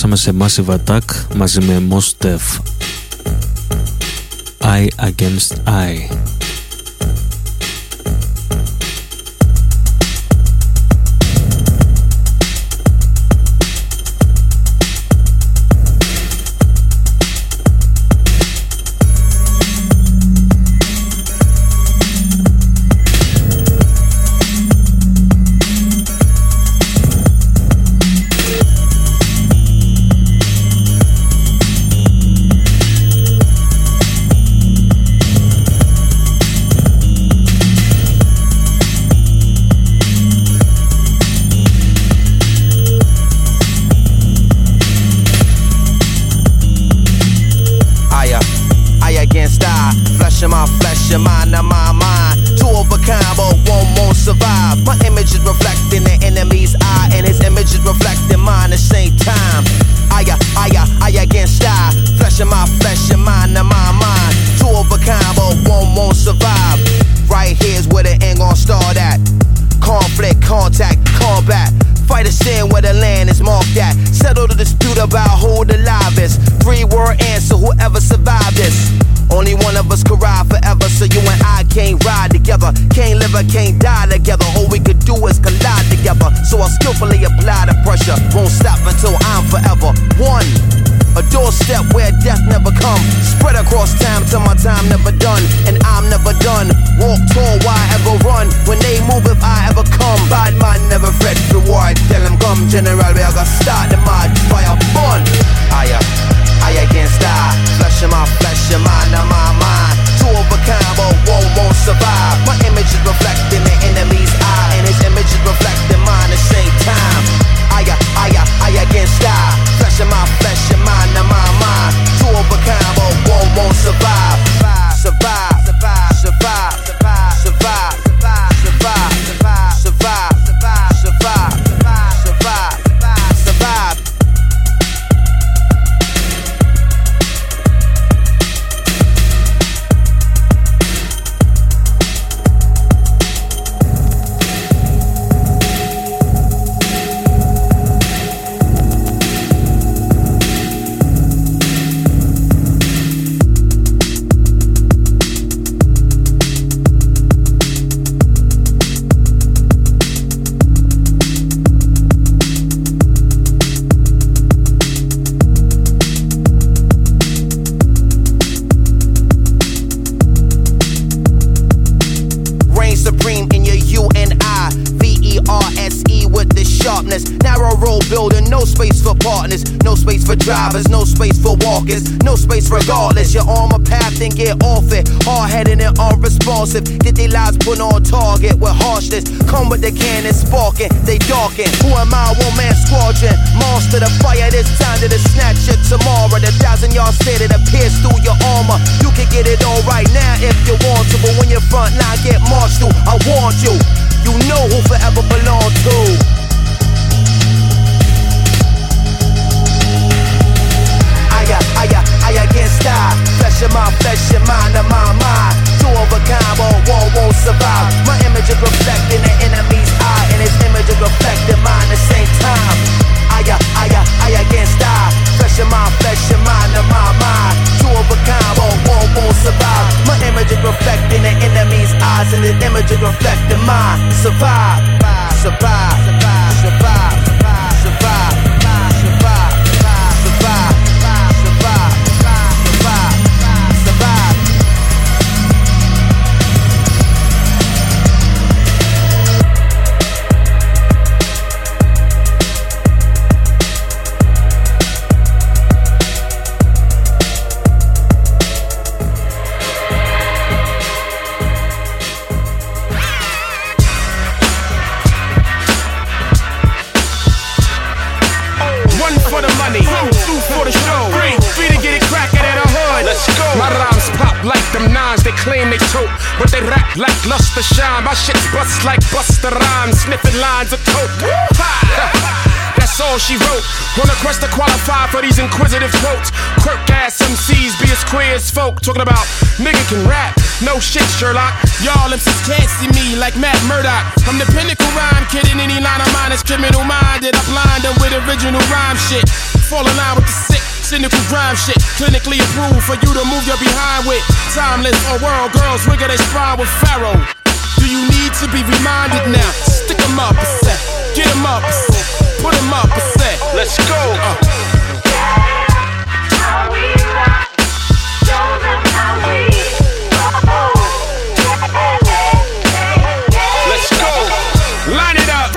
φτάσαμε σε Massive Attack μαζί με Mos Def. I Against I. an image and reflect the mind. Survive, survive, survive, survive. time. My shit busts like Busta Rhymes, sniffing lines of coke. That's all she wrote. On a quest to qualify for these inquisitive quotes. Quirk ass MCs be as queer as folk. Talking about nigga can rap. No shit, Sherlock. Y'all MCs can't see me like Matt Murdock. I'm the pinnacle rhyme kid in any line of mine is criminal minded. I'm blind them with original rhyme shit. Fall in line with the sick cynical rhyme shit, clinically approved for you to move your behind with. Timeless or world girls, wiggle they spry with Pharoahe. Do you need to be reminded now? Stick 'em up a set, get 'em up a set, put 'em up a set. Let's go. Uh. Let's go. Line it up,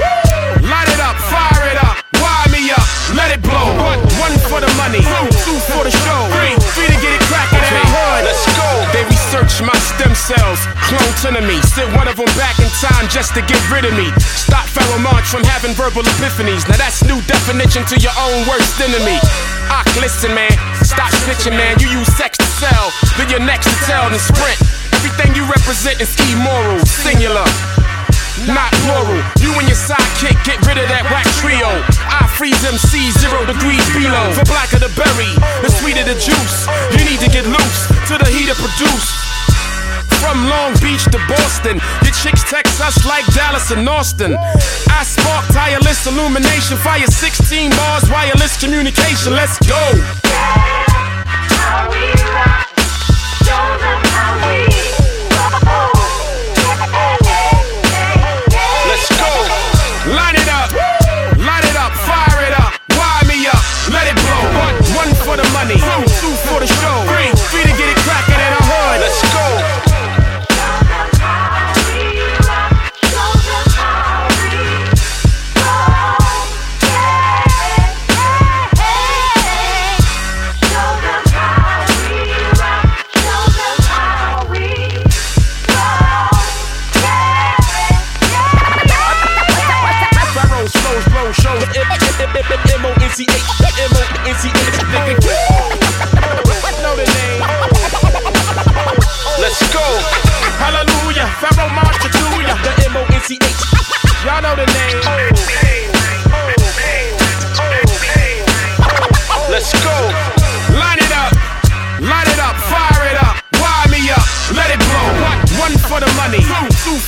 light it up, fire it up, wire me up, let it blow. One, one for the money, two for the show, three, three to get it cracking in the hood. Let's go. They research my stem cells, clone to me, sent one of them back in time just to get rid of me. Stop Pharoahe Monch from having verbal epiphanies. Now that's new definition to your own worst enemy. Ah, listen, man, stop snitching, man. You use sex to sell, then you're next to tell, then sprint. Everything you represent is immoral, singular not plural. You and your sidekick get rid of that whack trio. I freeze MC zero degrees below. For blacker the berry, the sweeter the juice. You need to get loose to the heat of produce. From Long Beach to Boston, your chicks text us like Dallas and Austin. I spark tireless illumination, fire 16 bars, wireless communication. Let's go. Let's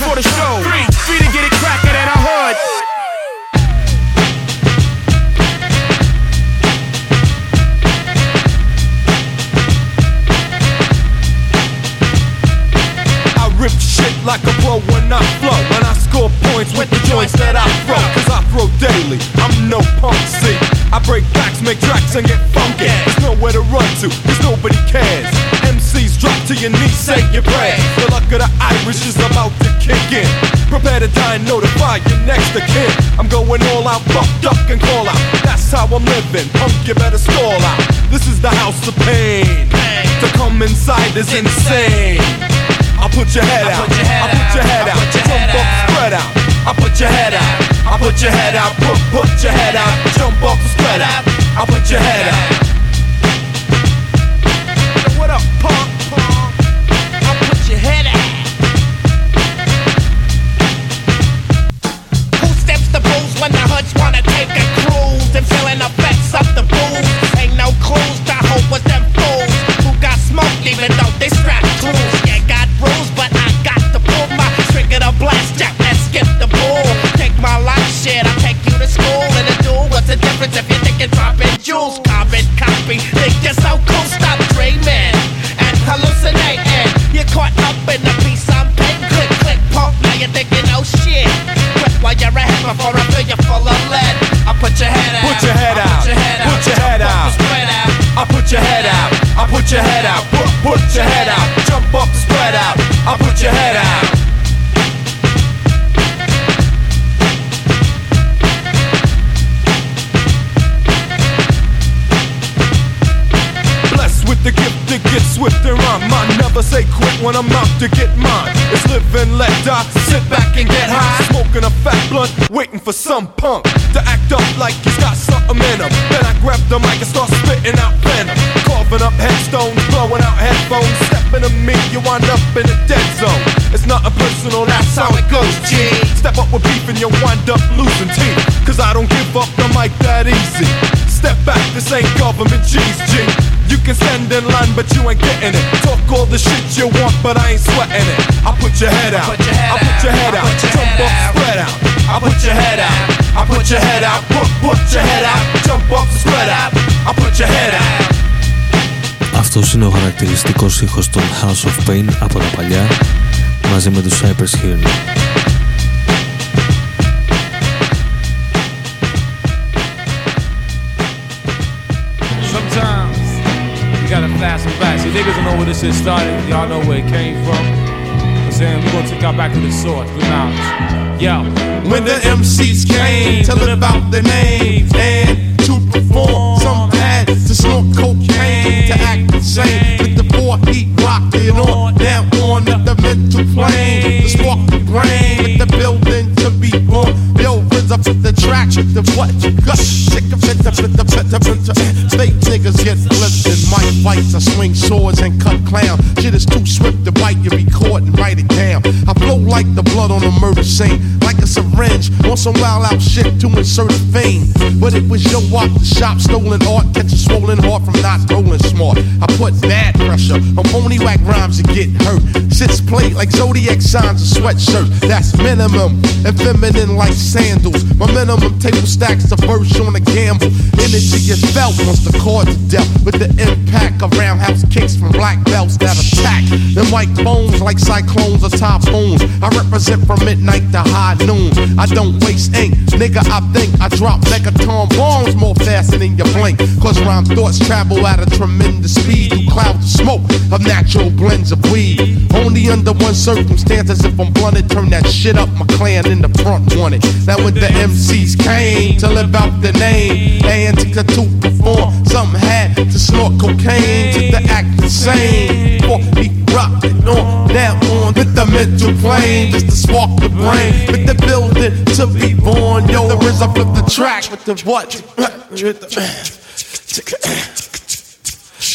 for the show. Three, three to get it cracking in a hood. I rip shit like a pro when I flow. And I score points with the joints that I throw. Cause I throw daily, I'm no punk, see. I break backs, make tracks, and get funky. There's nowhere to run to, cause nobody cares. MCs drop to your knees, say your prayers. The luck of the Irish is about to kick in. Prepare to die and notify your next of kin. I'm going all out, fuck, duck, and call out. That's how I'm living, punk, you better stall out. This is the house of pain. To come inside is insane. I put your head out. I put your head out. Jump up, spread out. I put your head out. I put your head out. Put put your head out. Jump up, spread out. I put your head out. Put your head out. I put your head out. Put put your head out. Jump up, spread out. I put your head out. Blessed with the gift to get swift and rhyme. I never say quit when I'm out to get mine. It's live and let die. Sit back and get high. Smoking a fat blunt, waiting for some punk to act up like he's got something in him. Then I grab the mic and start spitting out venom. To me, you wind up in a dead zone. It's nothing personal, that's how it goes, G. Step up with beef and you wind up losing teeth. Cause I don't give up the mic that easy. Step back, this ain't government cheese, G. You can stand in line, but you ain't getting it. Talk all the shit you want, but I ain't sweating it. I put your head out. I put your head out. Jump up, spread out. I put your head out. I put your head out. Put, put your head out. Jump off the spread out. I put your head out. Αυτός είναι ο χαρακτηριστικός ήχος των House of Pain από τα παλιά μαζί με τους Cypress Hill. Sometimes you gotta fasten back. See, niggas don't know where this shit started. Y'all know where it came from. I'm saying we're gonna take y'all back to the source, the knowledge. Yo. When the MCs came to live out their names and to perform, some had to snort cocaine to act insane. With the four heat rocking on down on the mental plane, the spark the brain, with the building. Yo, the track, the what got. Sick of it, the the the the Fake niggas get flipped in my fights. I swing swords and cut clowns. Shit is too swift to bite. You record and write it down. I flow like the blood on a murder scene, like a syringe on some wild out shit to insert a vein. But it was your walk the shop, stolen art, catch a swollen heart from not rolling smart. I put bad pressure on phony whack rhymes and get hurt. Sits plate like zodiac signs and sweatshirts. That's minimum and feminine like sandals. My minimum table stacks the verse on a gamble. Energy is felt once the cards are dealt with the roundhouse kicks from black belts that attack. The white bones like cyclones or typhoons. I represent from midnight to high noon. I don't waste ink, nigga. I think I drop megaton bombs more faster than you blink. Cause rhyme thoughts travel at a tremendous speed through clouds of smoke of natural blends of weed. Only under one circumstance, as if I'm blunted, turn that shit up. My clan in the front wanted. Now when the MCs came to live out the name, and to perform, some had to snort cocaine to the act same. For he rocked it on down on with the mental plane, just to spark the brain, with the building to be born. Yo, the RZA flip the track with the what?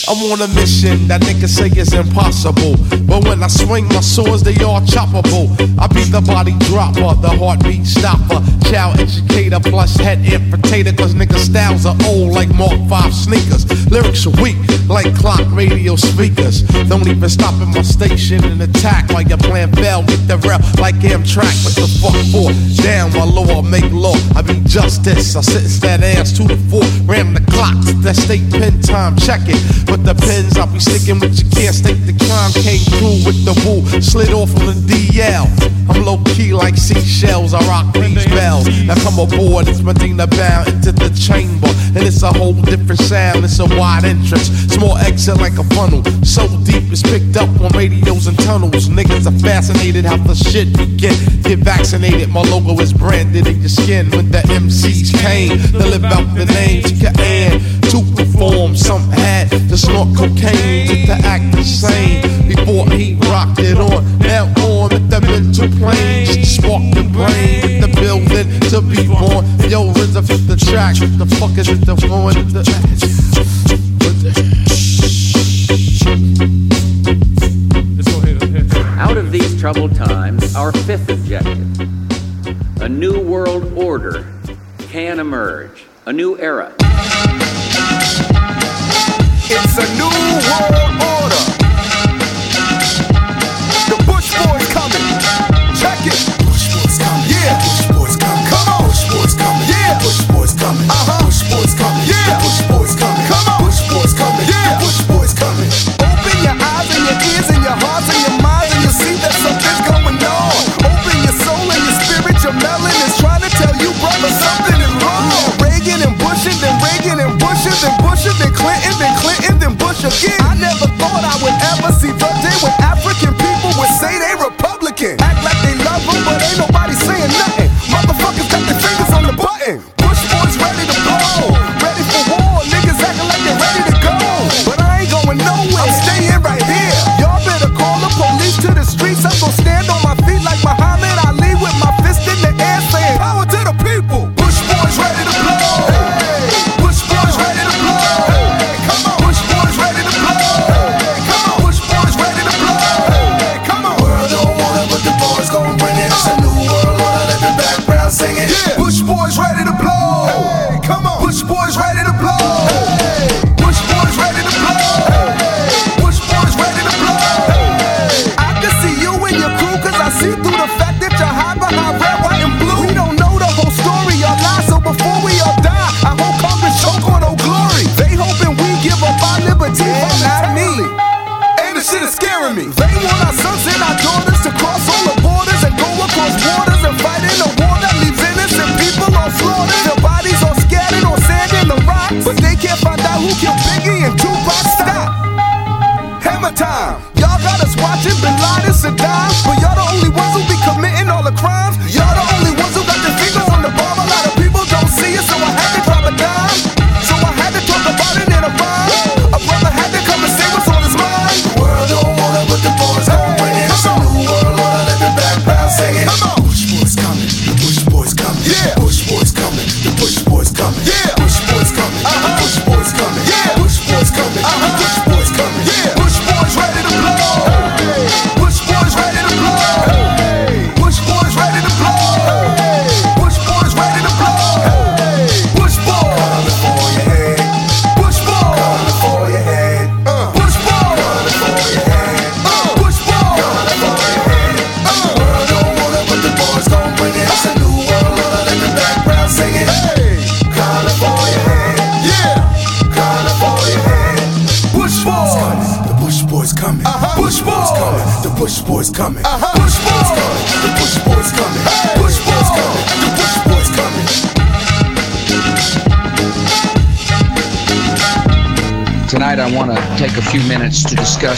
I'm on a mission that niggas say is impossible. But when I swing my swords, they all choppable. I be the body dropper, the heartbeat stopper, child educator, plus head infiltrator. Cause niggas styles are old like Mark 5 sneakers. Lyrics are weak like clock radio speakers. Don't even stop at my station and attack while you're playing bell with the rep like Amtrak. What the fuck for? Down my law, make law. I be justice. I sentence that ass to floor. Ram the clock, that state pen time, check it. But the pens I'll be sticking with you can't state the crime. Came through with the woo, slid off on the DL. I'm low key like seashells, I rock these bells. Now come aboard, it's Medina bound into the chamber. And it's a whole different sound, it's a wide entrance. Small exit like a funnel. So deep it's picked up on radios and tunnels. Niggas are fascinated how the shit begin. Get Get vaccinated, my logo is branded in your skin. When the MCs came to live out the name, to and to perform, some had to snort cocaine just to act the same. Before he rocked it on, now on with the mental plane, just to spark the brain, with the building to be born. Yo, the track, the fuck is it the one? Out of these troubled times, our fifth objective a new world order can emerge, a new era. It's a new world order. The Bush Boys coming. Check it. Bush Boys coming. Yeah. Bush Boys coming. Come on. Bush Boys coming. Yeah. Bush Boys coming. Uh huh. Bush Boys coming. Yeah. Bush Boys coming. Come on. Bush Boys coming. Yeah. Bush Boys coming. Open your eyes and your ears and your hearts and your minds and you'll see that something's going on. Open your soul and your spirit. Your melon is trying to tell you, brother, something is wrong. Reagan and Bush and then Reagan and Bush and then Bush and then Clinton, I never thought I would ever see the day when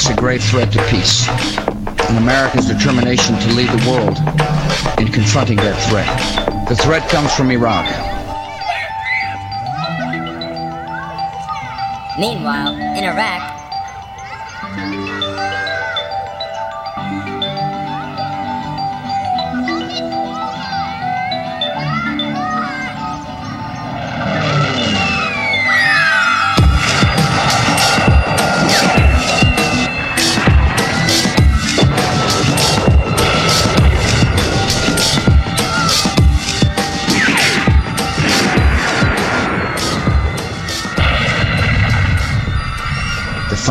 a grave threat to peace and America's determination to lead the world in confronting that threat. The threat comes from Iraq. Meanwhile, in Iraq,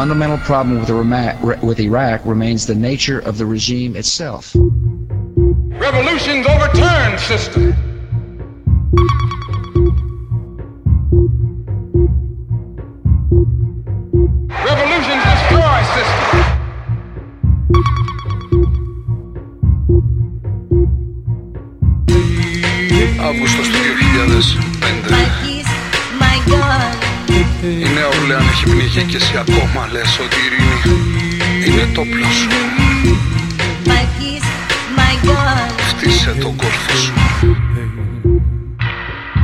fundamental problem with, Iraq, with Iraq remains the nature of the regime itself. Revolutions overturn system. Έχει πνίγει και εσύ ακόμα λες ότι η ειρήνη είναι το όπλο σου My peace, my God. Φτύσε τον κόρφο σου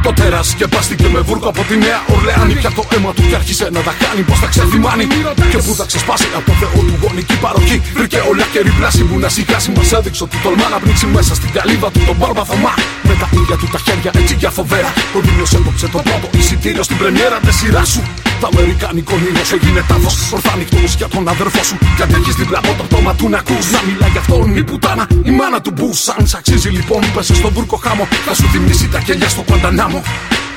Το τέρας σκεπάστηκε με βούρκο από τη Νέα Ορλεάνη. Πια το αίμα του και άρχισε να τα κάνει. Πώ θα ξεθυμάνει και πού θα ξεσπάσει από το Θεό του γονική παροχή. Βρήκε όλα και πλάση που να σιγάσει. Μας έδειξε ότι τολμά να πνίξει μέσα στην καλύβα του τον Μπαρμπαθωμά. Με τα ίδια του τα χέρια έτσι για φοβέρα. Ο Δήμιο έκοψε το πρώτο εισιτήριο στην πρεμιέρα τη σειρά σου. Το αμερικάνικο νύχο έγινε τάφο. Ορθά νυχτός για τον αδερφό σου. Και αν έχεις δίπλα από το πτώμα του να ακούς. Να μιλά γι' αυτόν η πουτάνα, η μάνα του μπου. Αν σ' αξίζει λοιπόν, πέσες στον βούρκο χάμο. Θα σου θυμίσει τα κελιά στο Κουαντανάμο.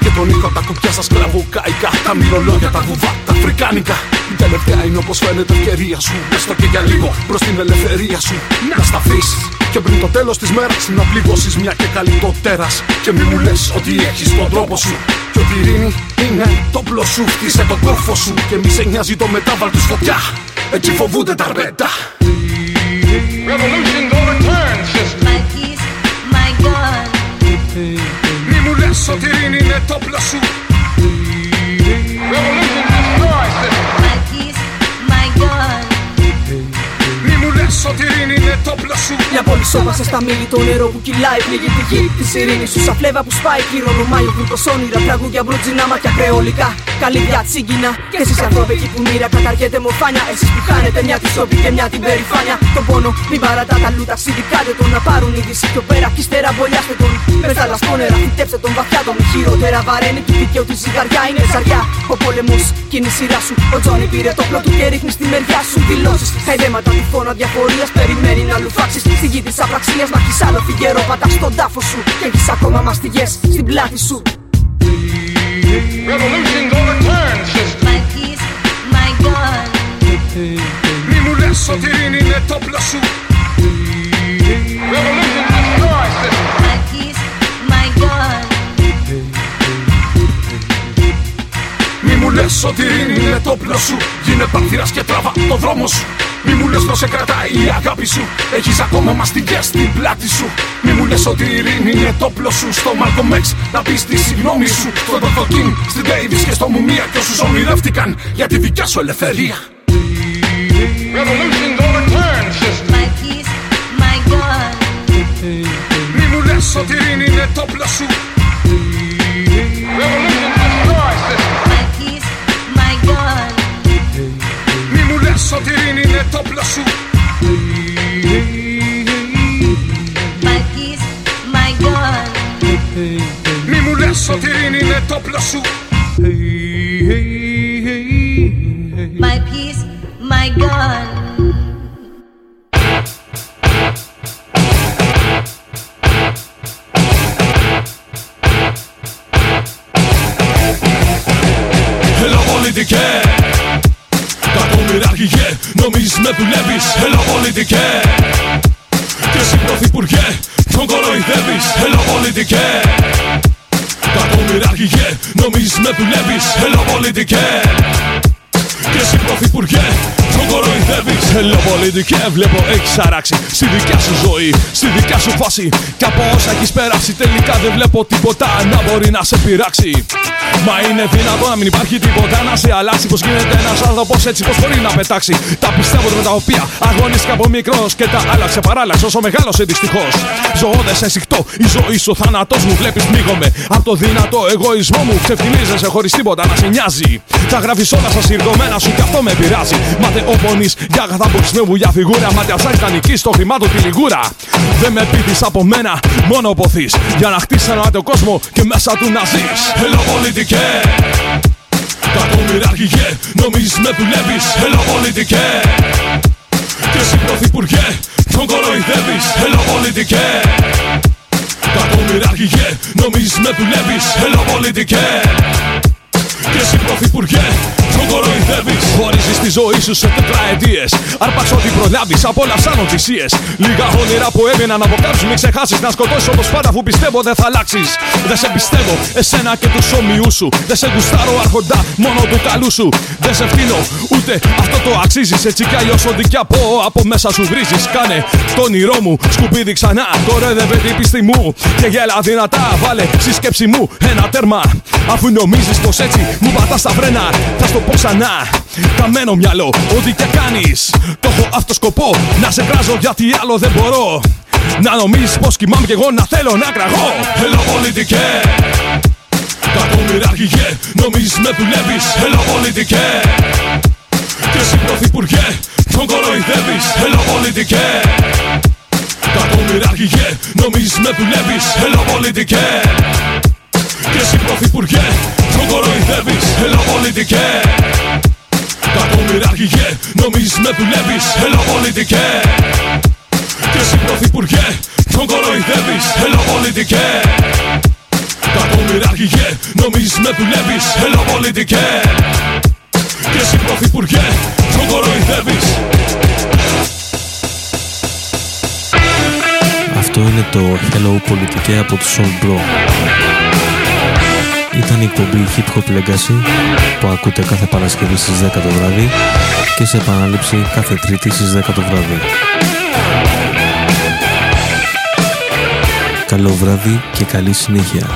Και τον ήχο τα κουπιά σας κλαβουκάικα. Τα μυρολόγια, τα βουβά, τα αφρικάνικα. Η τελευταία είναι όπως φαίνεται ευκαιρία σου. Έστω και για λίγο προ την ελευθερία σου. Να σταθείς και πριν το τέλος της μέρας να πληγώσεις μια και καλή το τέρας. Και μη μου λες ότι έχεις τον τρόπο σου. Και ότι η ειρήνη είναι το όπλο σου. Χτίσε τον κόρφο σου και μη σε νοιάζει το μετάβαλ του φωτιά. Έτσι φοβούνται τα ρμπέτα. Revolutions overturn system. My peace, my God. Μη μου λες ότι η ειρήνη είναι το όπλο σου Revolutions Μη μου λες ότι η ειρήνη είναι το όπλο σου Μια πόλη σώπασε στα μίλη το νερό που κυλάει. Πνίγει τη γη τη ειρήνη σου. Σαν φλέβα που σπάει. Κληρονομάει ο βουλκο όνειρα. Τραγούδια μπρουτζινά μάτια κρεολικά. Καλύβια τσίγκινα. Και εσείς ανθρώποι εκεί που μοίρα καταργέται μορφάνια. Εσείς που χάνετε μια τη σιωπή και μια την περηφάνεια. Τον πόνο μην παρατά τα λούτα. Συνδικάτε τον να πάρουν είδηση πιο πέρα. Κι ύστερα μπολιάστε τον. Με τα λασπόνερα φυτέψτε τον βαθιά τον. Χειρότερα βαραίνει του δικαίου τη ζυγαριά είναι ζαριά. Ο πόλεμος κι είναι η σειρά σου. Ο Τζόνι πήρε το πλό του και ρίχνει στη μεριά σου. Δηλώσεις χαϊδέματα τυφώνα διαφορία. Περιμένει να λουφάξει στη γη της απραξίας. Μα έχεις άλλο φιγερό πατάς στον τάφο σου. Και έχεις ακόμα μαστιγές στην πλάτη σου. Revolutions overturn system. My peace, my God. Μη μου λες ότι η ειρήνη είναι το όπλο σου Revolutions destroy system. My peace, my God. Μη μου λες ότι η ειρήνη είναι το όπλο σου Γίνε παρθύρας και τραβά το δρόμο σου Μη μου λες πως σε κρατάει η αγάπη σου Έχεις ακόμα μαστιγές στην πλάτη σου Μη μου λες ότι η ειρήνη είναι το όπλο σου Στο Malcolm X να πεις τη συγγνώμη σου Στον Dr. King, στην Davis και στο Μουμία Και όσους ονειρεύτηκαν για τη δικιά σου ελευθερία Revolutions overturn system. My peace, my God. Μη μου λες ότι η ειρήνη είναι το όπλο σου Revolutions με το όπλο σου Μη μου λες ότι είναι το όπλο σου κοροϊδεύεις Θέλω πολιτικέ, βλέπω έχεις αράξει. Στη δικιά σου ζωή, στη δικιά σου φάση. Κι από όσα έχεις περάσει τελικά δεν βλέπω τίποτα να μπορεί να σε πειράξει. Μα είναι δυνατό να μην υπάρχει τίποτα να σε αλλάξει. Πως γίνεται ένας άνθρωπος έτσι πως μπορεί να πετάξει. Τα πιστεύω με τα οποία αγωνίστηκα από μικρός Και τα άλλαξε παράλλαξε όσο μεγάλωσε δυστυχώς. Ζω δεν σε συχτώ, η ζωή σου θάνατος μου Βλέπεις πνίγομαι από το δυνατό εγωισμό μου Ξεφτιλίζεσαι χωρίς τίποτα να σε νοιάζει. Τα γράφεις όλα στα συρδωμένα σου και αυτό με πειράζει. Μάτε πονείς για αγαθά που με για φιγούρα. Μάτια σαν κανική στο χρημάτο τη λιγούρα. Δεν με πείθεις από μένα, μόνο ποθείς. Για να χτίσεις ένα κόσμο και μέσα του να ζεις. Ελό πολιτικέ. Κακομοιράρχηγε, νομίζεις με δουλεύεις. Ελό πολιτικέ. Και εσύ πρωθυπουργέ, τον κοροϊδεύεις. Ελό πολιτικέ. Κακομοιράρχηγε, με δουλεύεις. Ελό και εσύ πρωθυπουργέ, τον κοροϊδεύεις. Χωρίζεις τη ζωή σου σε τετραετίες. Αρπάξ ό,τι προλάβεις, απόλαυσαν οδυσίες. Λίγα όνειρα που έμειναν από κάψου. Μην ξεχάσεις να σκοτώσεις όπως πάντα που πιστεύω δεν θα αλλάξεις. Δεν σε πιστεύω, εσένα και τους όμοιου σου. Δεν σε γουστάρω άρχοντα, μόνο του καλού σου. Δεν σε φτύνω, ούτε αυτό το αξίζεις. Έτσι κι αλλιώς ό,τι κι από, από μέσα σου βρίζεις. Κάνε το όνειρό μου σκουπίδι ξανά. Κορέδευε την πίστη μου και γέλα δυνατά. Βάλε στη σκέψη μου ένα τέρμα. Αφού νομίζεις πως έτσι μου πατάς τα φρένα, θα στο πω ξανά. Καμένο μυαλό, ό,τι και κάνεις. Το έχω αυτό σκοπό, να σε κράζω γιατί άλλο δεν μπορώ. Να νομίζεις πως κοιμάμαι κι εγώ να θέλω να κραγώ. Hello πολιτικέ. Κακομοιρά αρχηγέ, νομίζεις με δουλεύεις Hello πολιτικέ Και εσύ πρωθυπουργέ, τον κοροϊδεύεις Hello πολιτικέ Κακομοιρά αρχηγέ, νομίζεις με δουλεύεις Hello πολιτικέ και εσύ πρωθυπουργέ, τον κοροϊδεύεις Hello πολιτικέ. Κακομοιρά αρχηγέ, νομίζεις με δουλεύεις Hello πολιτικέ. Και εσύ πρωθυπουργέ, τον κοροϊδεύεις Hello πολιτικέ. Κακομοιρά αρχηγέ, νομίζεις με δουλεύεις Hello πολιτικέ. Και εσύ πρωθυπουργέ, τον κοροϊδεύεις Αυτό είναι το Hello Πολιτικέ από τους Soul Bro. Ήταν η εκπομπή Hip Hop Legacy που ακούτε κάθε Παρασκευή στις 10 το βράδυ και σε επανάληψη κάθε Τρίτη στις 10 το βράδυ. Καλό βράδυ και καλή συνέχεια.